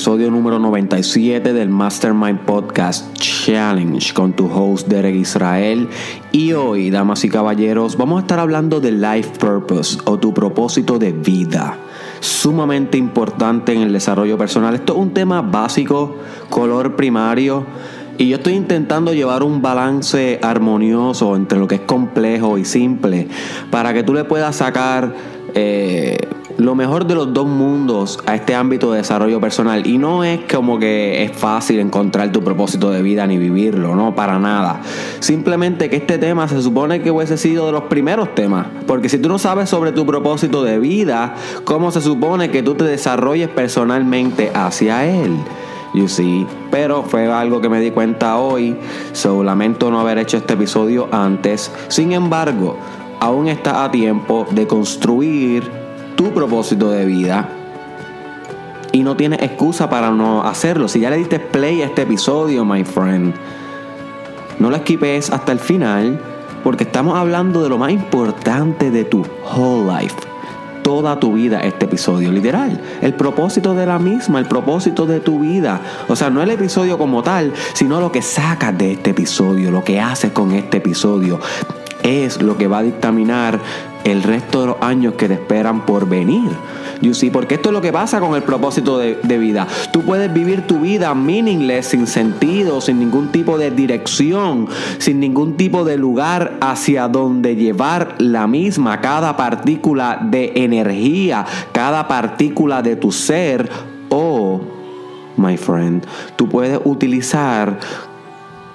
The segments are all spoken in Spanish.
Episodio número 97 del Mastermind Podcast Challenge con tu host Derek Israel. Y hoy, damas y caballeros, vamos a estar hablando de Life Purpose o tu propósito de vida. Sumamente importante en el desarrollo personal. Esto es un tema básico, color primario. Y yo estoy intentando llevar un balance armonioso entre lo que es complejo y simple para que tú le puedas sacar eh, lo mejor de los dos mundos a este ámbito de desarrollo personal. Y no es como que es fácil encontrar tu propósito de vida ni vivirlo, no, para nada. Simplemente que este tema se supone que hubiese sido de los primeros temas. Porque si tú no sabes sobre tu propósito de vida, ¿cómo se supone que tú te desarrolles personalmente hacia él? You see. Pero fue algo que me di cuenta hoy. So lamento no haber hecho este episodio antes. Sin embargo, aún está a tiempo de construir tu propósito de vida y no tienes excusa para no hacerlo. Si ya le diste play a este episodio, my friend, no lo esquipes hasta el final porque estamos hablando de lo más importante de tu whole life. Toda tu vida este episodio, literal. El propósito de la misma, el propósito de tu vida. O sea, no el episodio como tal, sino lo que sacas de este episodio, lo que haces con este episodio. Es lo que va a dictaminar el resto de los años que te esperan por venir. You see, porque esto es lo que pasa con el propósito de, vida. Tú puedes vivir tu vida meaningless, sin sentido, sin ningún tipo de dirección, sin ningún tipo de lugar hacia donde llevar la misma, cada partícula de energía, cada partícula de tu ser. O, my friend, tú puedes utilizar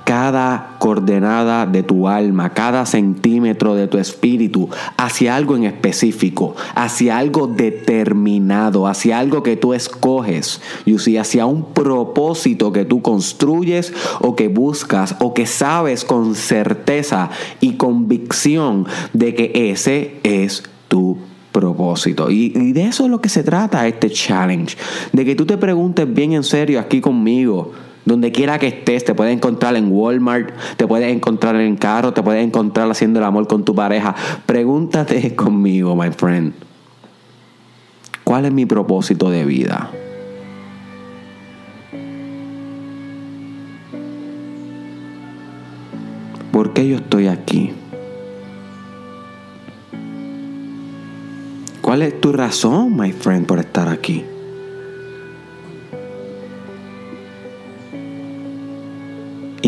cada coordenada de tu alma, cada centímetro de tu espíritu hacia algo en específico, hacia algo determinado, hacia algo que tú escoges, y hacia un propósito que tú construyes o que buscas o que sabes con certeza y convicción de que ese es tu propósito. Y, y, de eso es lo que se trata este challenge. De que tú te preguntes bien en serio aquí conmigo. Donde quiera que estés, te puedes encontrar en Walmart, te puedes encontrar en carro, te puedes encontrar haciendo el amor con tu pareja. Pregúntate conmigo, my friend. ¿Cuál es mi propósito de vida? ¿Por qué yo estoy aquí? ¿Cuál es tu razón, my friend, por estar aquí?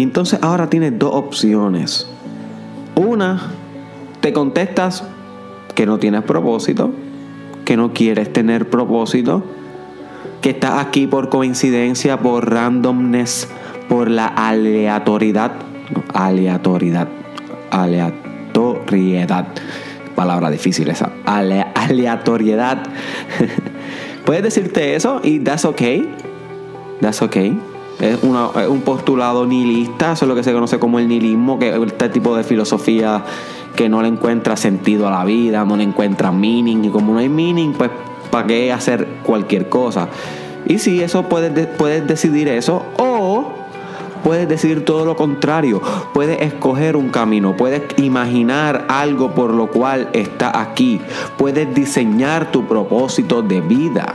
Entonces ahora tienes dos opciones. Una, te contestas que no tienes propósito, que no quieres tener propósito, que estás aquí por coincidencia, por randomness, por la aleatoriedad, aleatoriedad, aleatoriedad, palabra difícil esa, aleatoriedad. Puedes decirte eso y that's okay, that's okay. Es, un postulado nihilista, eso es lo que se conoce como el nihilismo, que es este tipo de filosofía que no le encuentra sentido a la vida, no le encuentra meaning, y como no hay meaning, pues ¿para qué hacer cualquier cosa? Y si eso puedes, puedes decidir eso, o puedes decidir todo lo contrario, puedes escoger un camino, puedes imaginar algo por lo cual está aquí, puedes diseñar tu propósito de vida.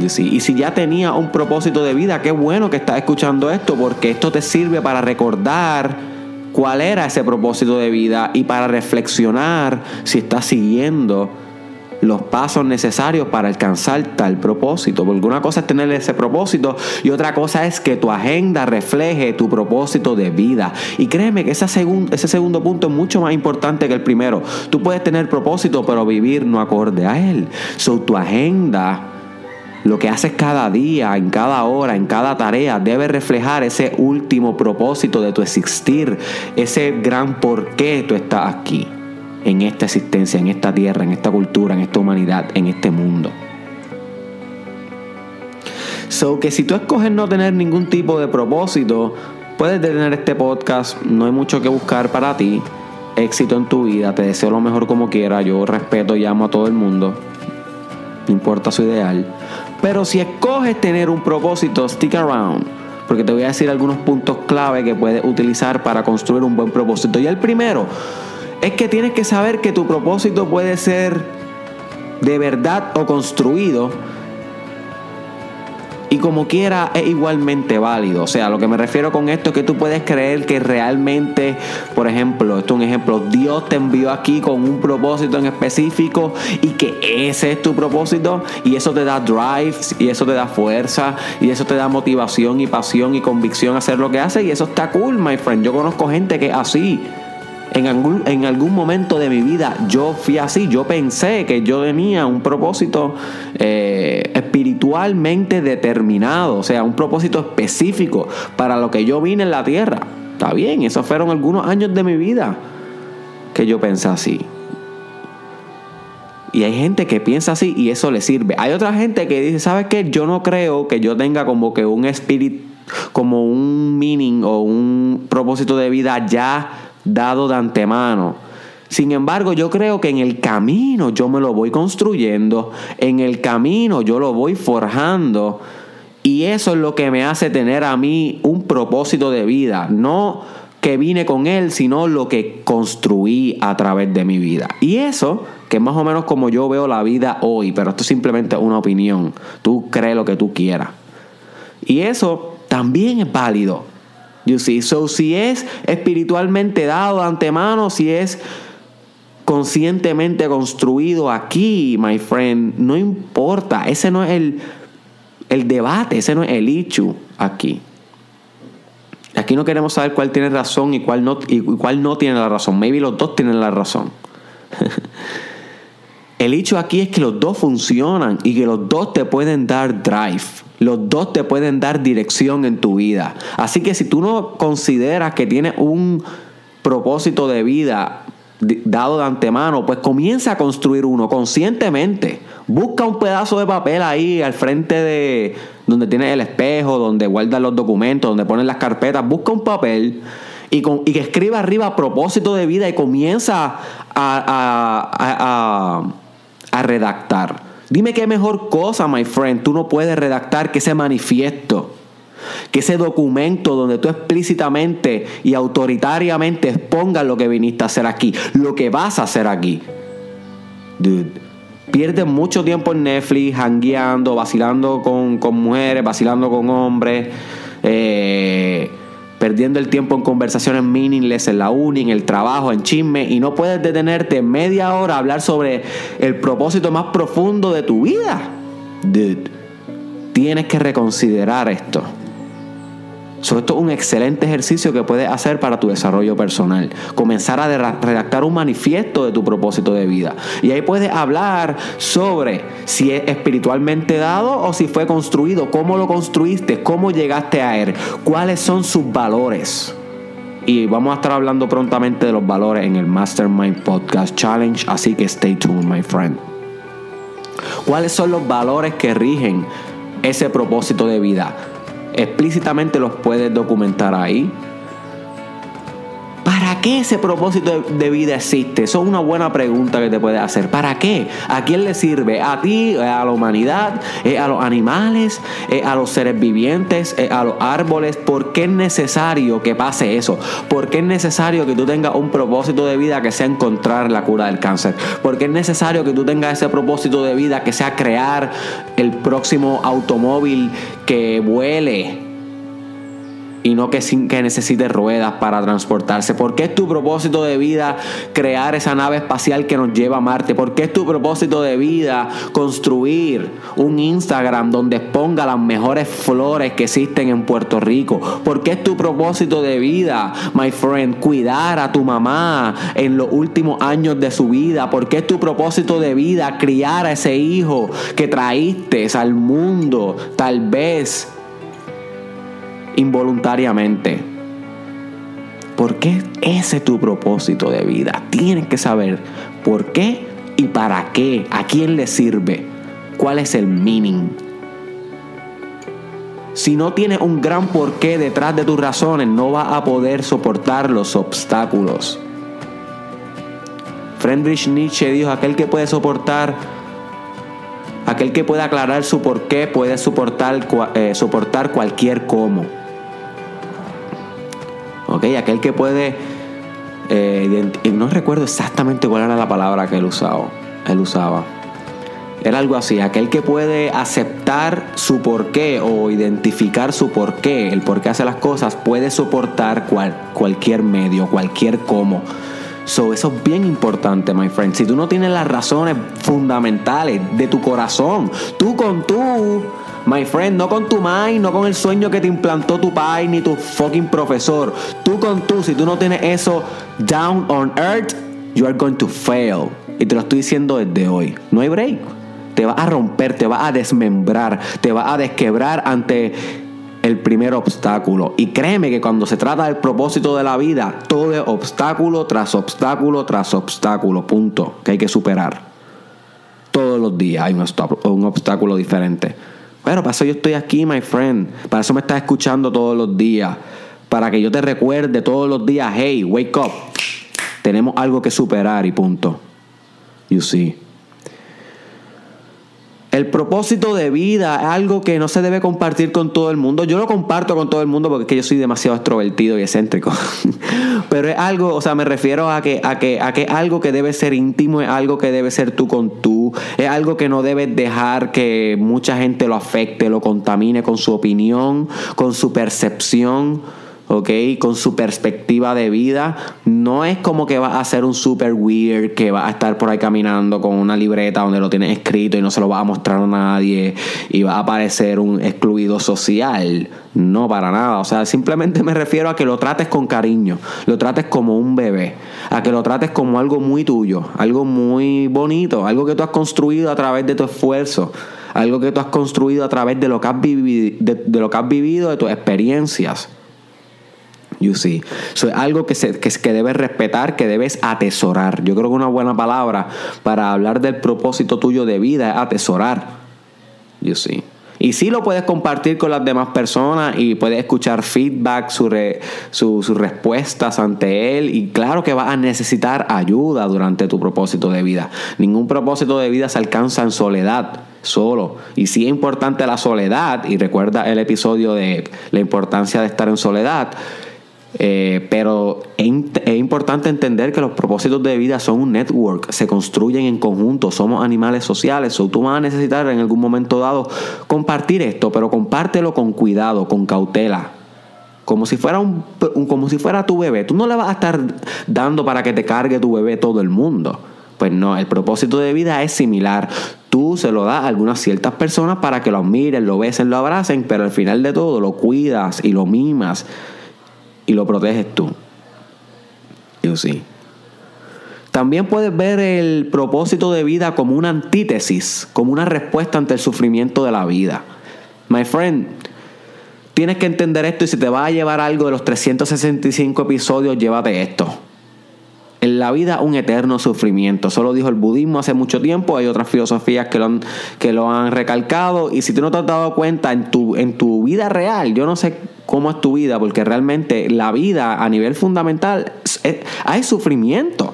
Y si ya tenía un propósito de vida, qué bueno que estás escuchando esto, porque esto te sirve para recordar cuál era ese propósito de vida y para reflexionar si estás siguiendo los pasos necesarios para alcanzar tal propósito. Porque una cosa es tener ese propósito y otra cosa es que tu agenda refleje tu propósito de vida. Y créeme que ese segundo, ese segundo punto es mucho más importante que el primero. Tú puedes tener propósito, pero vivir no acorde a él. So, tu agenda lo que haces cada día, en cada hora, en cada tarea, debe reflejar ese último propósito de tu existir, ese gran por qué tú estás aquí, en esta existencia, en esta tierra, en esta cultura, en esta humanidad, en este mundo. So que si tú escoges no tener ningún tipo de propósito, puedes detener este podcast, no hay mucho que buscar para ti. Éxito en tu vida, te deseo lo mejor como quiera, yo respeto y amo a todo el mundo, no importa su ideal. Pero si escoges tener un propósito, stick around. Porque te voy a decir algunos puntos clave que puedes utilizar para construir un buen propósito. Y el primero es que tienes que saber que tu propósito puede ser de verdad o construido Y como quiera es igualmente válido. O sea, lo que me refiero con esto es que tú puedes creer que realmente, por ejemplo, esto es un ejemplo, Dios te envió aquí con un propósito en específico y que ese es tu propósito y eso te da drive y eso te da fuerza y eso te da motivación y pasión y convicción a hacer lo que haces y eso está cool, my friend. Yo conozco gente que así. En algún, en algún momento de mi vida yo fui así, yo pensé que yo tenía un propósito eh, espiritualmente determinado, o sea, un propósito específico para lo que yo vine en la tierra. Está bien, esos fueron algunos años de mi vida que yo pensé así. Y hay gente que piensa así y eso le sirve. Hay otra gente que dice, ¿sabes qué? Yo no creo que yo tenga como que un espíritu, como un meaning o un propósito de vida ya dado de antemano. Sin embargo, yo creo que en el camino yo me lo voy construyendo, en el camino yo lo voy forjando y eso es lo que me hace tener a mí un propósito de vida, no que vine con él, sino lo que construí a través de mi vida. Y eso, que es más o menos como yo veo la vida hoy, pero esto es simplemente una opinión, tú crees lo que tú quieras. Y eso también es válido. You see, so si es espiritualmente dado de antemano, si es conscientemente construido aquí, my friend, no importa, ese no es el, el debate, ese no es el issue aquí. Aquí no queremos saber cuál tiene razón y cuál no, y cuál no tiene la razón. Maybe los dos tienen la razón. el hecho aquí es que los dos funcionan y que los dos te pueden dar drive. Los dos te pueden dar dirección en tu vida. Así que si tú no consideras que tienes un propósito de vida dado de antemano, pues comienza a construir uno conscientemente. Busca un pedazo de papel ahí al frente de donde tienes el espejo, donde guardas los documentos, donde pones las carpetas. Busca un papel y, que escriba arriba propósito de vida y comienza a, a redactar. Dime qué mejor cosa, my friend, tú no puedes redactar que ese manifiesto, que ese documento donde tú explícitamente y autoritariamente expongas lo que viniste a hacer aquí, lo que vas a hacer aquí. Dude, pierdes mucho tiempo en Netflix, hangueando, vacilando con, con mujeres, vacilando con hombres. Eh, perdiendo el tiempo en conversaciones meaningless en la uni, en el trabajo, en chisme, y no puedes detenerte media hora a hablar sobre el propósito más profundo de tu vida. Dude, tienes que reconsiderar esto. So, esto es un excelente ejercicio que puedes hacer para tu desarrollo personal. Comenzar a redactar un manifiesto de tu propósito de vida. Y ahí puedes hablar sobre si es espiritualmente dado o si fue construido, cómo lo construiste, cómo llegaste a él, cuáles son sus valores. Y vamos a estar hablando prontamente de los valores en el Mastermind Podcast Challenge, así que stay tuned, my friend. ¿Cuáles son los valores que rigen ese propósito de vida? Explícitamente los puedes documentar ahí. ¿Para qué ese propósito de vida existe? Eso es una buena pregunta que te puedes hacer. ¿Para qué? ¿A quién le sirve? ¿A ti? ¿A la humanidad? ¿A los animales? ¿A los seres vivientes? ¿A los árboles? ¿Por qué es necesario que pase eso? ¿Por qué es necesario que tú tengas un propósito de vida que sea encontrar la cura del cáncer? ¿Por qué es necesario que tú tengas ese propósito de vida que sea crear el próximo automóvil que vuele? Y no que, que necesite ruedas para transportarse? ¿Por qué es tu propósito de vida crear esa nave espacial que nos lleva a Marte? ¿Por qué es tu propósito de vida construir un Instagram donde exponga las mejores flores que existen en Puerto Rico? ¿Por qué es tu propósito de vida, my friend, cuidar a tu mamá en los últimos años de su vida? ¿Por qué es tu propósito de vida criar a ese hijo que traíste al mundo tal vez involuntariamente. ¿Por qué ese es tu propósito de vida? Tienes que saber por qué y para qué, a quién le sirve, cuál es el meaning. Si no tienes un gran porqué detrás de tus razones, no vas a poder soportar los obstáculos. Friedrich Nietzsche dijo, aquel que puede soportar, aquel que puede aclarar su porqué, puede soportar, eh, soportar cualquier cómo. Aquel que puede, eh, no recuerdo exactamente cuál era la palabra que él usaba, él usaba. Era algo así, aquel que puede aceptar su porqué o identificar su porqué, el por qué hace las cosas, puede soportar cualquier medio, cualquier cómo. So, eso es bien importante, my friend. Si tú no tienes las razones fundamentales de tu corazón, tú con tú, my friend, no con tu mind, no con el sueño que te implantó tu pai ni tu fucking profesor. Tú con tú, si tú no tienes eso down on earth, you are going to fail. Y te lo estoy diciendo desde hoy. No hay break. Te va a romper, te va a desmembrar, te va a desquebrar ante el primer obstáculo. Y créeme que cuando se trata del propósito de la vida, todo es obstáculo tras obstáculo tras obstáculo, punto, que hay que superar. Todos los días hay un obstáculo, diferente. Pero para eso yo estoy aquí, my friend. Para eso me estás escuchando todos los días. Para que yo te recuerde todos los días, hey, wake up. Tenemos algo que superar y punto. You see. El propósito de vida es algo que no se debe compartir con todo el mundo. Yo lo comparto con todo el mundo porque es que yo soy demasiado extrovertido y excéntrico. Pero es algo, o sea, me refiero a que, a que, a que algo que debe ser íntimo, es algo que debe ser tú con tú, es algo que no debes dejar que mucha gente lo afecte, lo contamine con su opinión, con su percepción ¿ok? Con su perspectiva de vida. No es como que va a ser un super weird que va a estar por ahí caminando con una libreta donde lo tienes escrito y no se lo va a mostrar a nadie y va a parecer un excluido social. No, para nada. O sea, simplemente me refiero a que lo trates con cariño, lo trates como un bebé, a que lo trates como algo muy tuyo, algo muy bonito, algo que tú has construido a través de tu esfuerzo algo que tú has construido a través de lo que has vivido, de lo que has vivido, de tus experiencias. You see. es algo que, se, que, debes respetar, que debes atesorar. Yo creo que una buena palabra para hablar del propósito tuyo de vida es atesorar. You see. Y sí lo puedes compartir con las demás personas y puedes escuchar feedback, sus respuestas ante él. Y claro que vas a necesitar ayuda durante tu propósito de vida. Ningún propósito de vida se alcanza en soledad, solo. Y sí es importante la soledad. Y recuerda el episodio de la importancia de estar en soledad. Eh, pero es, importante entender que los propósitos de vida son un network, se construyen en conjunto, somos animales sociales, tú vas a necesitar en algún momento dado compartir esto, pero compártelo con cuidado, con cautela. Como si, fuera un, como si fuera tu bebé. Tú no le vas a estar dando para que te cargue tu bebé todo el mundo. Pues no, el propósito de vida es similar. Tú se lo das a algunas ciertas personas para que lo miren, lo besen, lo abracen, pero al final de todo lo cuidas y lo mimas y lo proteges tú. Yo sí. También puedes ver el propósito de vida como una antítesis, como una respuesta ante el sufrimiento de la vida. My friend, tienes que entender esto y si te va a llevar algo de los 365 episodios, llévate esto. En la vida un eterno sufrimiento. Solo dijo el budismo hace mucho tiempo. Hay otras filosofías que lo han, que lo han recalcado. Y si tú no te has dado cuenta en tu, en tu vida real, yo no sé cómo es tu vida, porque realmente la vida a nivel fundamental hay sufrimiento.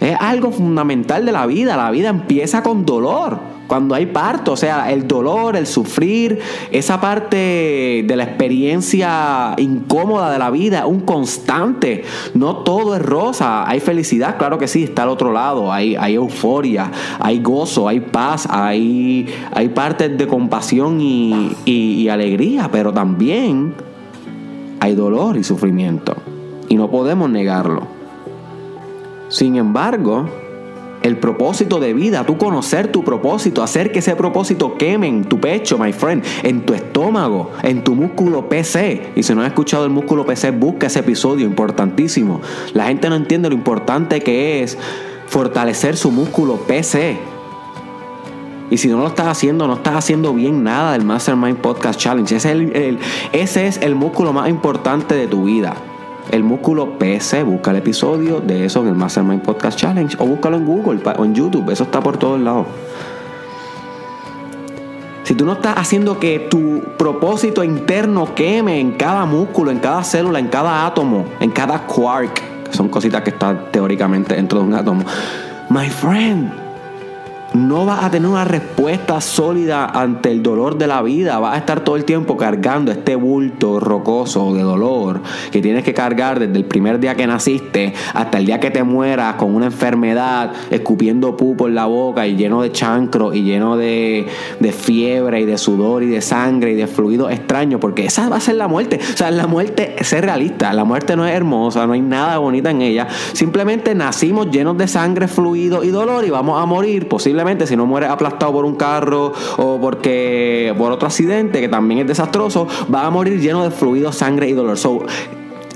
Es algo fundamental de la vida. La vida empieza con dolor. Cuando hay parto, o sea, el dolor, el sufrir, esa parte de la experiencia incómoda de la vida, un constante. No todo es rosa. Hay felicidad, claro que sí, está al otro lado. Hay, hay euforia, hay gozo, hay paz, hay, hay partes de compasión y, y alegría, pero también hay dolor y sufrimiento. Y no podemos negarlo. Sin embargo, el propósito de vida, tú conocer tu propósito, hacer que ese propósito queme en tu pecho, my friend, en tu estómago, en tu músculo PC. Y si no has escuchado el músculo PC, busca ese episodio importantísimo. La gente no entiende lo importante que es fortalecer su músculo PC. Y si no lo estás haciendo, no estás haciendo bien nada del Mastermind Podcast Challenge. Ese ese es el músculo más importante de tu vida el músculo PC. Busca el episodio de eso en el Mastermind Podcast Challenge o búscalo en Google o en YouTube. Eso está por todos lados. Si tú no estás haciendo que tu propósito interno queme en cada músculo, en cada célula, en cada átomo, en cada quark, que son cositas que están teóricamente dentro de un átomo, my friend, no vas a tener una respuesta sólida ante el dolor de la vida. Vas a estar todo el tiempo cargando este bulto rocoso de dolor que tienes que cargar desde el primer día que naciste hasta el día que te mueras con una enfermedad, escupiendo pupo en la boca y lleno de chancro y lleno de, de fiebre y de sudor y de sangre y de fluido extraño, porque esa va a ser la muerte. O sea, la muerte, ser realista, la muerte no es hermosa, no hay nada bonita en ella. Simplemente nacimos llenos de sangre, fluido y dolor y vamos a morir posiblemente si no mueres aplastado por un carro o porque por otro accidente que también es desastroso, vas a morir lleno de fluido, sangre y dolor. So,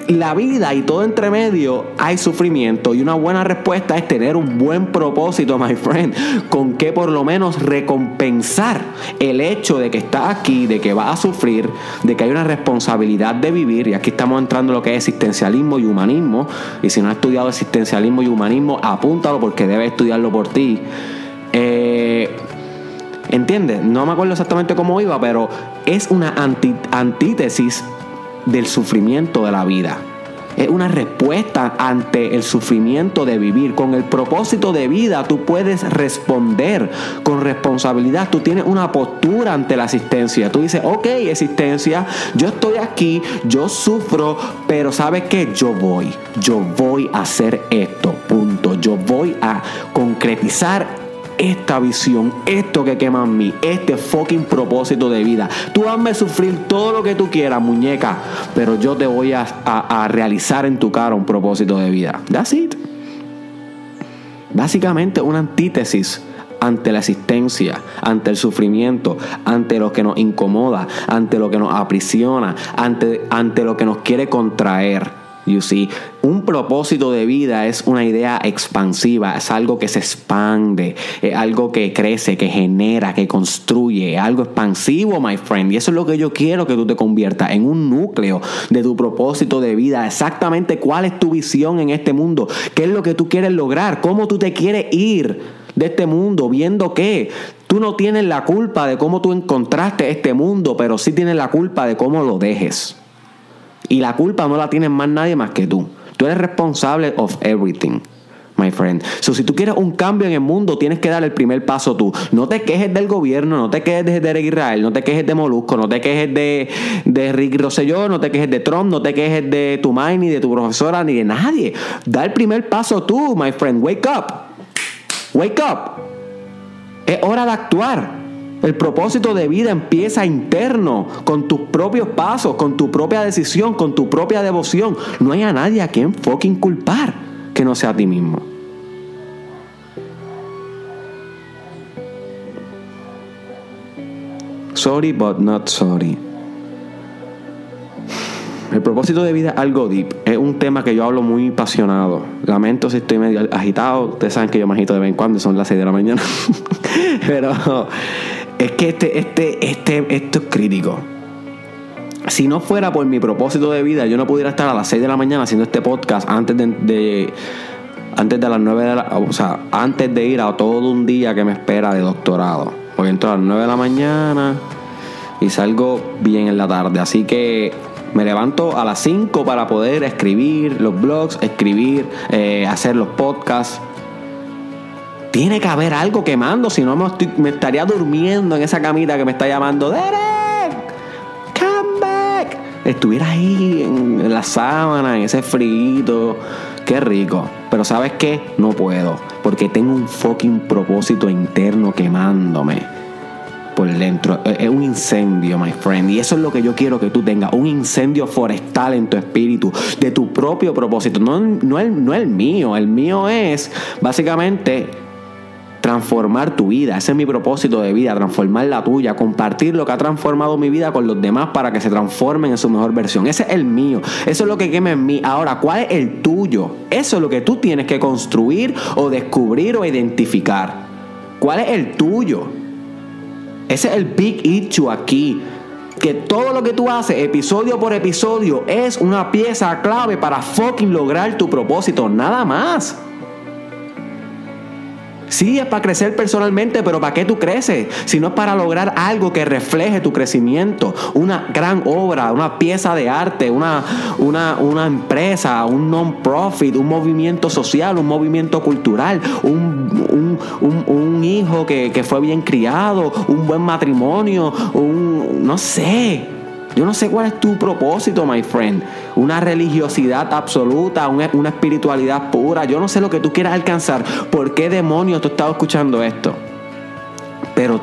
la vida y todo entre medio hay sufrimiento y una buena respuesta es tener un buen propósito, my friend, con que por lo menos recompensar el hecho de que estás aquí, de que vas a sufrir, de que hay una responsabilidad de vivir y aquí estamos entrando en lo que es existencialismo y humanismo y si no has estudiado existencialismo y humanismo, apúntalo porque debes estudiarlo por ti. Eh, ¿Entiendes? No me acuerdo exactamente cómo iba, pero es una antítesis del sufrimiento de la vida. Es una respuesta ante el sufrimiento de vivir. Con el propósito de vida tú puedes responder con responsabilidad. Tú tienes una postura ante la existencia. Tú dices, ok, existencia, yo estoy aquí, yo sufro, pero ¿sabes qué? Yo voy. Yo voy a hacer esto. Punto. Yo voy a concretizar esta visión, esto que quema en mí, este fucking propósito de vida. Tú hazme sufrir todo lo que tú quieras, muñeca, pero yo te voy a, a realizar en tu cara un propósito de vida. That's it. Básicamente una antítesis ante la existencia, ante el sufrimiento, ante lo que nos incomoda, ante lo que nos aprisiona, ante, ante lo que nos quiere contraer. You see, un propósito de vida es una idea expansiva, es algo que se expande, es algo que crece, que genera, que construye, algo expansivo, my friend. Y eso es lo que yo quiero que tú te conviertas en un núcleo de tu propósito de vida. Exactamente cuál es tu visión en este mundo, qué es lo que tú quieres lograr, cómo tú te quieres ir de este mundo, viendo que tú no tienes la culpa de cómo tú encontraste este mundo, pero sí tienes la culpa de cómo lo dejes. Y la culpa no la tiene más nadie más que tú. Tú eres responsable of everything. My friend. So, si tú quieres un cambio en el mundo, tienes que dar el primer paso tú. No te quejes del gobierno, no te quejes de Derek Israel, no te quejes de Molusco, no te quejes de, de Rick Rosselló, no te quejes de Trump, no te quejes de tu mind, ni de tu profesora, ni de nadie. Da el primer paso tú, my friend. Wake up. Wake up. Es hora de actuar. El propósito de vida empieza interno, con tus propios pasos, con tu propia decisión, con tu propia devoción. No hay a nadie a quien fucking culpar que no sea a ti mismo. Sorry but not sorry. El propósito de vida es algo deep. Es un tema que yo hablo muy apasionado. Lamento si estoy medio agitado. Ustedes saben que yo me agito de vez en cuando, son las 6 de la mañana. Pero es que este, este, este, esto es crítico. Si no fuera por mi propósito de vida, yo no pudiera estar a las 6 de la mañana haciendo este podcast antes de, antes de las 9 de la, o sea, antes de ir a todo un día que me espera de doctorado. Porque entro a las 9 de la mañana y salgo bien en la tarde. Así que me levanto a las 5 para poder escribir los blogs, escribir, eh, hacer los podcasts. Tiene que haber algo quemando, si no me, estaría durmiendo en esa camita que me está llamando. Derek, come back. Estuviera ahí en, la sábana, en ese frío. Qué rico. Pero ¿sabes qué? No puedo. Porque tengo un fucking propósito interno quemándome por dentro. Es un incendio, my friend. Y eso es lo que yo quiero que tú tengas. Un incendio forestal en tu espíritu. De tu propio propósito. No, no, el, no el mío. El mío es básicamente transformar tu vida. Ese es mi propósito de vida, transformar la tuya, compartir lo que ha transformado mi vida con los demás para que se transformen en su mejor versión. Ese es el mío, eso es lo que quema en mí. Ahora, ¿cuál es el tuyo? Eso es lo que tú tienes que construir o descubrir o identificar. ¿Cuál es el tuyo? Ese es el big issue aquí. Que todo lo que tú haces, episodio por episodio, es una pieza clave para fucking lograr tu propósito. Nada más. Sí, es para crecer personalmente, pero ¿para qué tú creces? Si no es para lograr algo que refleje tu crecimiento, una gran obra, una pieza de arte, una, una, una empresa, un non-profit, un movimiento social, un movimiento cultural, un, un, hijo que, que fue bien criado, un buen matrimonio, un, no sé. Yo no sé cuál es tu propósito, my friend. Una religiosidad absoluta, una, espiritualidad pura. Yo no sé lo que tú quieras alcanzar. ¿Por qué demonios tú estás escuchando esto? Pero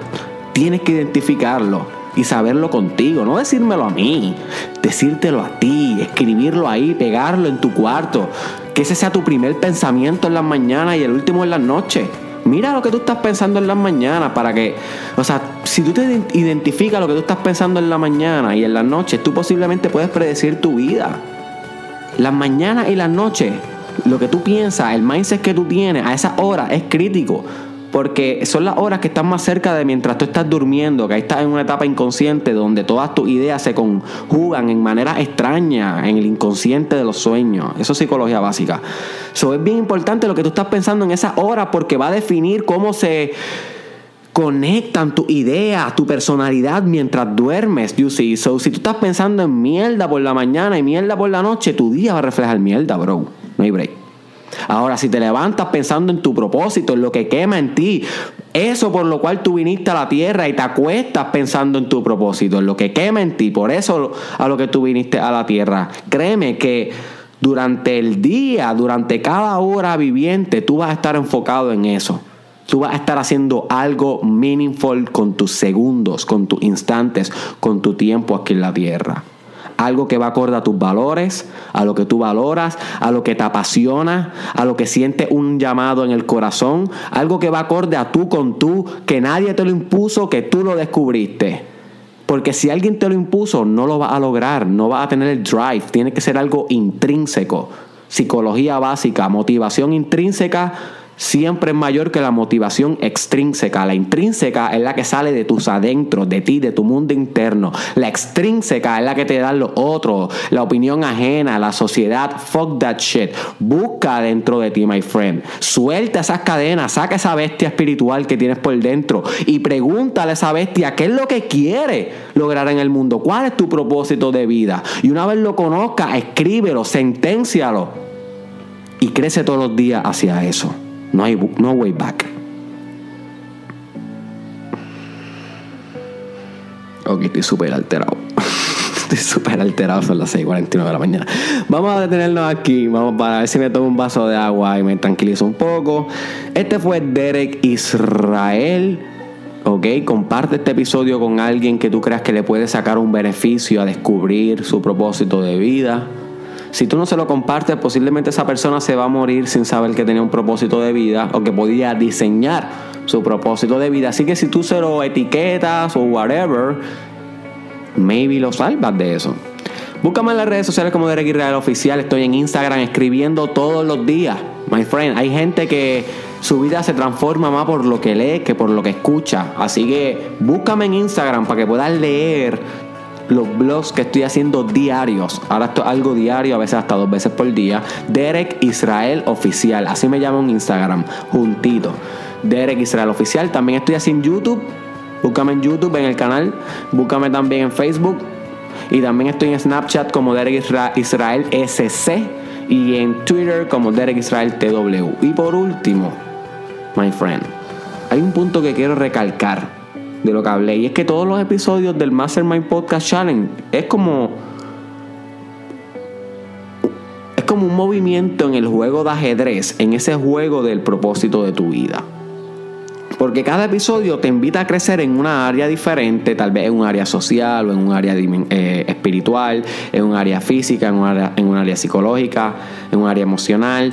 tienes que identificarlo y saberlo contigo, no decírmelo a mí, decírtelo a ti, escribirlo ahí, pegarlo en tu cuarto, que ese sea tu primer pensamiento en las mañanas y el último en las noches. Mira lo que tú estás pensando en las mañanas para que, o sea, si tú te identificas lo que tú estás pensando en la mañana y en las noches, tú posiblemente puedes predecir tu vida. Las mañanas y las noches, lo que tú piensas, el mindset que tú tienes a esa hora es crítico. Porque son las horas que están más cerca de mientras tú estás durmiendo, que ahí estás en una etapa inconsciente donde todas tus ideas se conjugan en manera extraña en el inconsciente de los sueños. Eso es psicología básica. Eso es bien importante lo que tú estás pensando en esas horas porque va a definir cómo se conectan tu idea, tu personalidad mientras duermes, you see. So, si tú estás pensando en mierda por la mañana y mierda por la noche, tu día va a reflejar mierda, bro. No hay break. Ahora, si te levantas pensando en tu propósito, en lo que quema en ti, eso por lo cual tú viniste a la tierra y te acuestas pensando en tu propósito, en lo que quema en ti, por eso a lo que tú viniste a la tierra. Créeme que durante el día, durante cada hora viviente, tú vas a estar enfocado en eso. Tú vas a estar haciendo algo meaningful con tus segundos, con tus instantes, con tu tiempo aquí en la tierra algo que va acorde a tus valores, a lo que tú valoras, a lo que te apasiona, a lo que sientes un llamado en el corazón, algo que va acorde a tú con tú, que nadie te lo impuso, que tú lo descubriste. Porque si alguien te lo impuso, no lo va a lograr, no va a tener el drive, tiene que ser algo intrínseco. Psicología básica, motivación intrínseca siempre es mayor que la motivación extrínseca. La intrínseca es la que sale de tus adentros, de ti, de tu mundo interno. La extrínseca es la que te da lo otro, la opinión ajena, la sociedad. Fuck that shit. Busca dentro de ti, my friend. Suelta esas cadenas, saca esa bestia espiritual que tienes por dentro y pregúntale a esa bestia qué es lo que quiere lograr en el mundo. ¿Cuál es tu propósito de vida? Y una vez lo conozca, escríbelo, senténcialo y crece todos los días hacia eso. No hay no way back. Ok, estoy súper alterado. estoy súper alterado, son las 6:49 de la mañana. Vamos a detenernos aquí, vamos para ver si me tomo un vaso de agua y me tranquilizo un poco. Este fue Derek Israel. Ok, comparte este episodio con alguien que tú creas que le puede sacar un beneficio a descubrir su propósito de vida. Si tú no se lo compartes, posiblemente esa persona se va a morir sin saber que tenía un propósito de vida o que podía diseñar su propósito de vida. Así que si tú se lo etiquetas o whatever, maybe lo salvas de eso. Búscame en las redes sociales como Derek Israel Oficial. Estoy en Instagram escribiendo todos los días. My friend, hay gente que su vida se transforma más por lo que lee que por lo que escucha. Así que búscame en Instagram para que puedas leer los blogs que estoy haciendo diarios. Ahora esto es algo diario, a veces hasta dos veces por día. Derek Israel Oficial, así me llamo en Instagram, juntito. Derek Israel Oficial. También estoy en YouTube. Búscame en YouTube, en el canal. Búscame también en Facebook. Y también estoy en Snapchat como Derek Israel SC. Y en Twitter como Derek Israel TW. Y por último, my friend, hay un punto que quiero recalcar de lo que hablé. Y es que todos los episodios del Mastermind Podcast Challenge es como. Es como un movimiento en el juego de ajedrez, en ese juego del propósito de tu vida. Porque cada episodio te invita a crecer en una área diferente, tal vez en un área social o en un área eh, espiritual, en un área física, en un área, en un área psicológica, en un área emocional.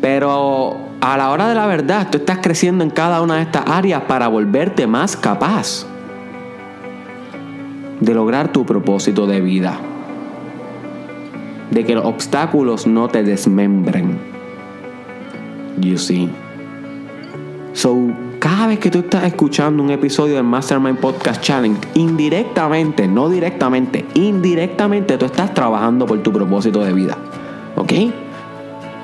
Pero a la hora de la verdad, tú estás creciendo en cada una de estas áreas para volverte más capaz de lograr tu propósito de vida. De que los obstáculos no te desmembren. You see. So, cada vez que tú estás escuchando un episodio del Mastermind Podcast Challenge, indirectamente, no directamente, indirectamente tú estás trabajando por tu propósito de vida. ¿Ok?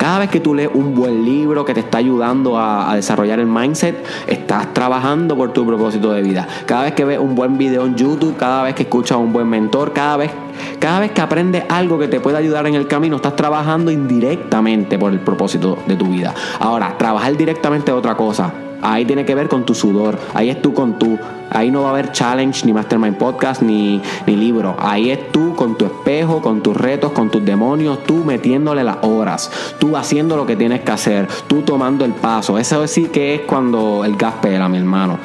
Cada vez que tú lees un buen libro que te está ayudando a, desarrollar el mindset, estás trabajando por tu propósito de vida. Cada vez que ves un buen video en YouTube, cada vez que escuchas a un buen mentor, cada vez cada vez que aprendes algo que te puede ayudar en el camino, estás trabajando indirectamente por el propósito de tu vida. Ahora, trabajar directamente es otra cosa. Ahí tiene que ver con tu sudor. Ahí es tú con tú. Ahí no va a haber challenge, ni mastermind podcast, ni, ni libro. Ahí es tú con tu espejo, con tus retos, con tus demonios, tú metiéndole las horas, tú haciendo lo que tienes que hacer, tú tomando el paso. Eso sí que es cuando el gas pela, mi hermano.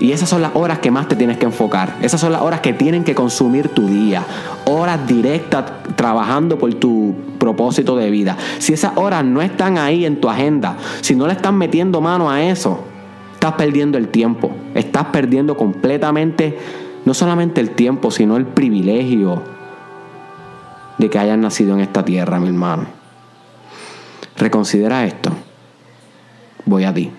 Y esas son las horas que más te tienes que enfocar. Esas son las horas que tienen que consumir tu día. Horas directas trabajando por tu propósito de vida. Si esas horas no están ahí en tu agenda, si no le están metiendo mano a eso, estás perdiendo el tiempo. Estás perdiendo completamente, no solamente el tiempo, sino el privilegio de que hayas nacido en esta tierra, mi hermano. Reconsidera esto. Voy a ti.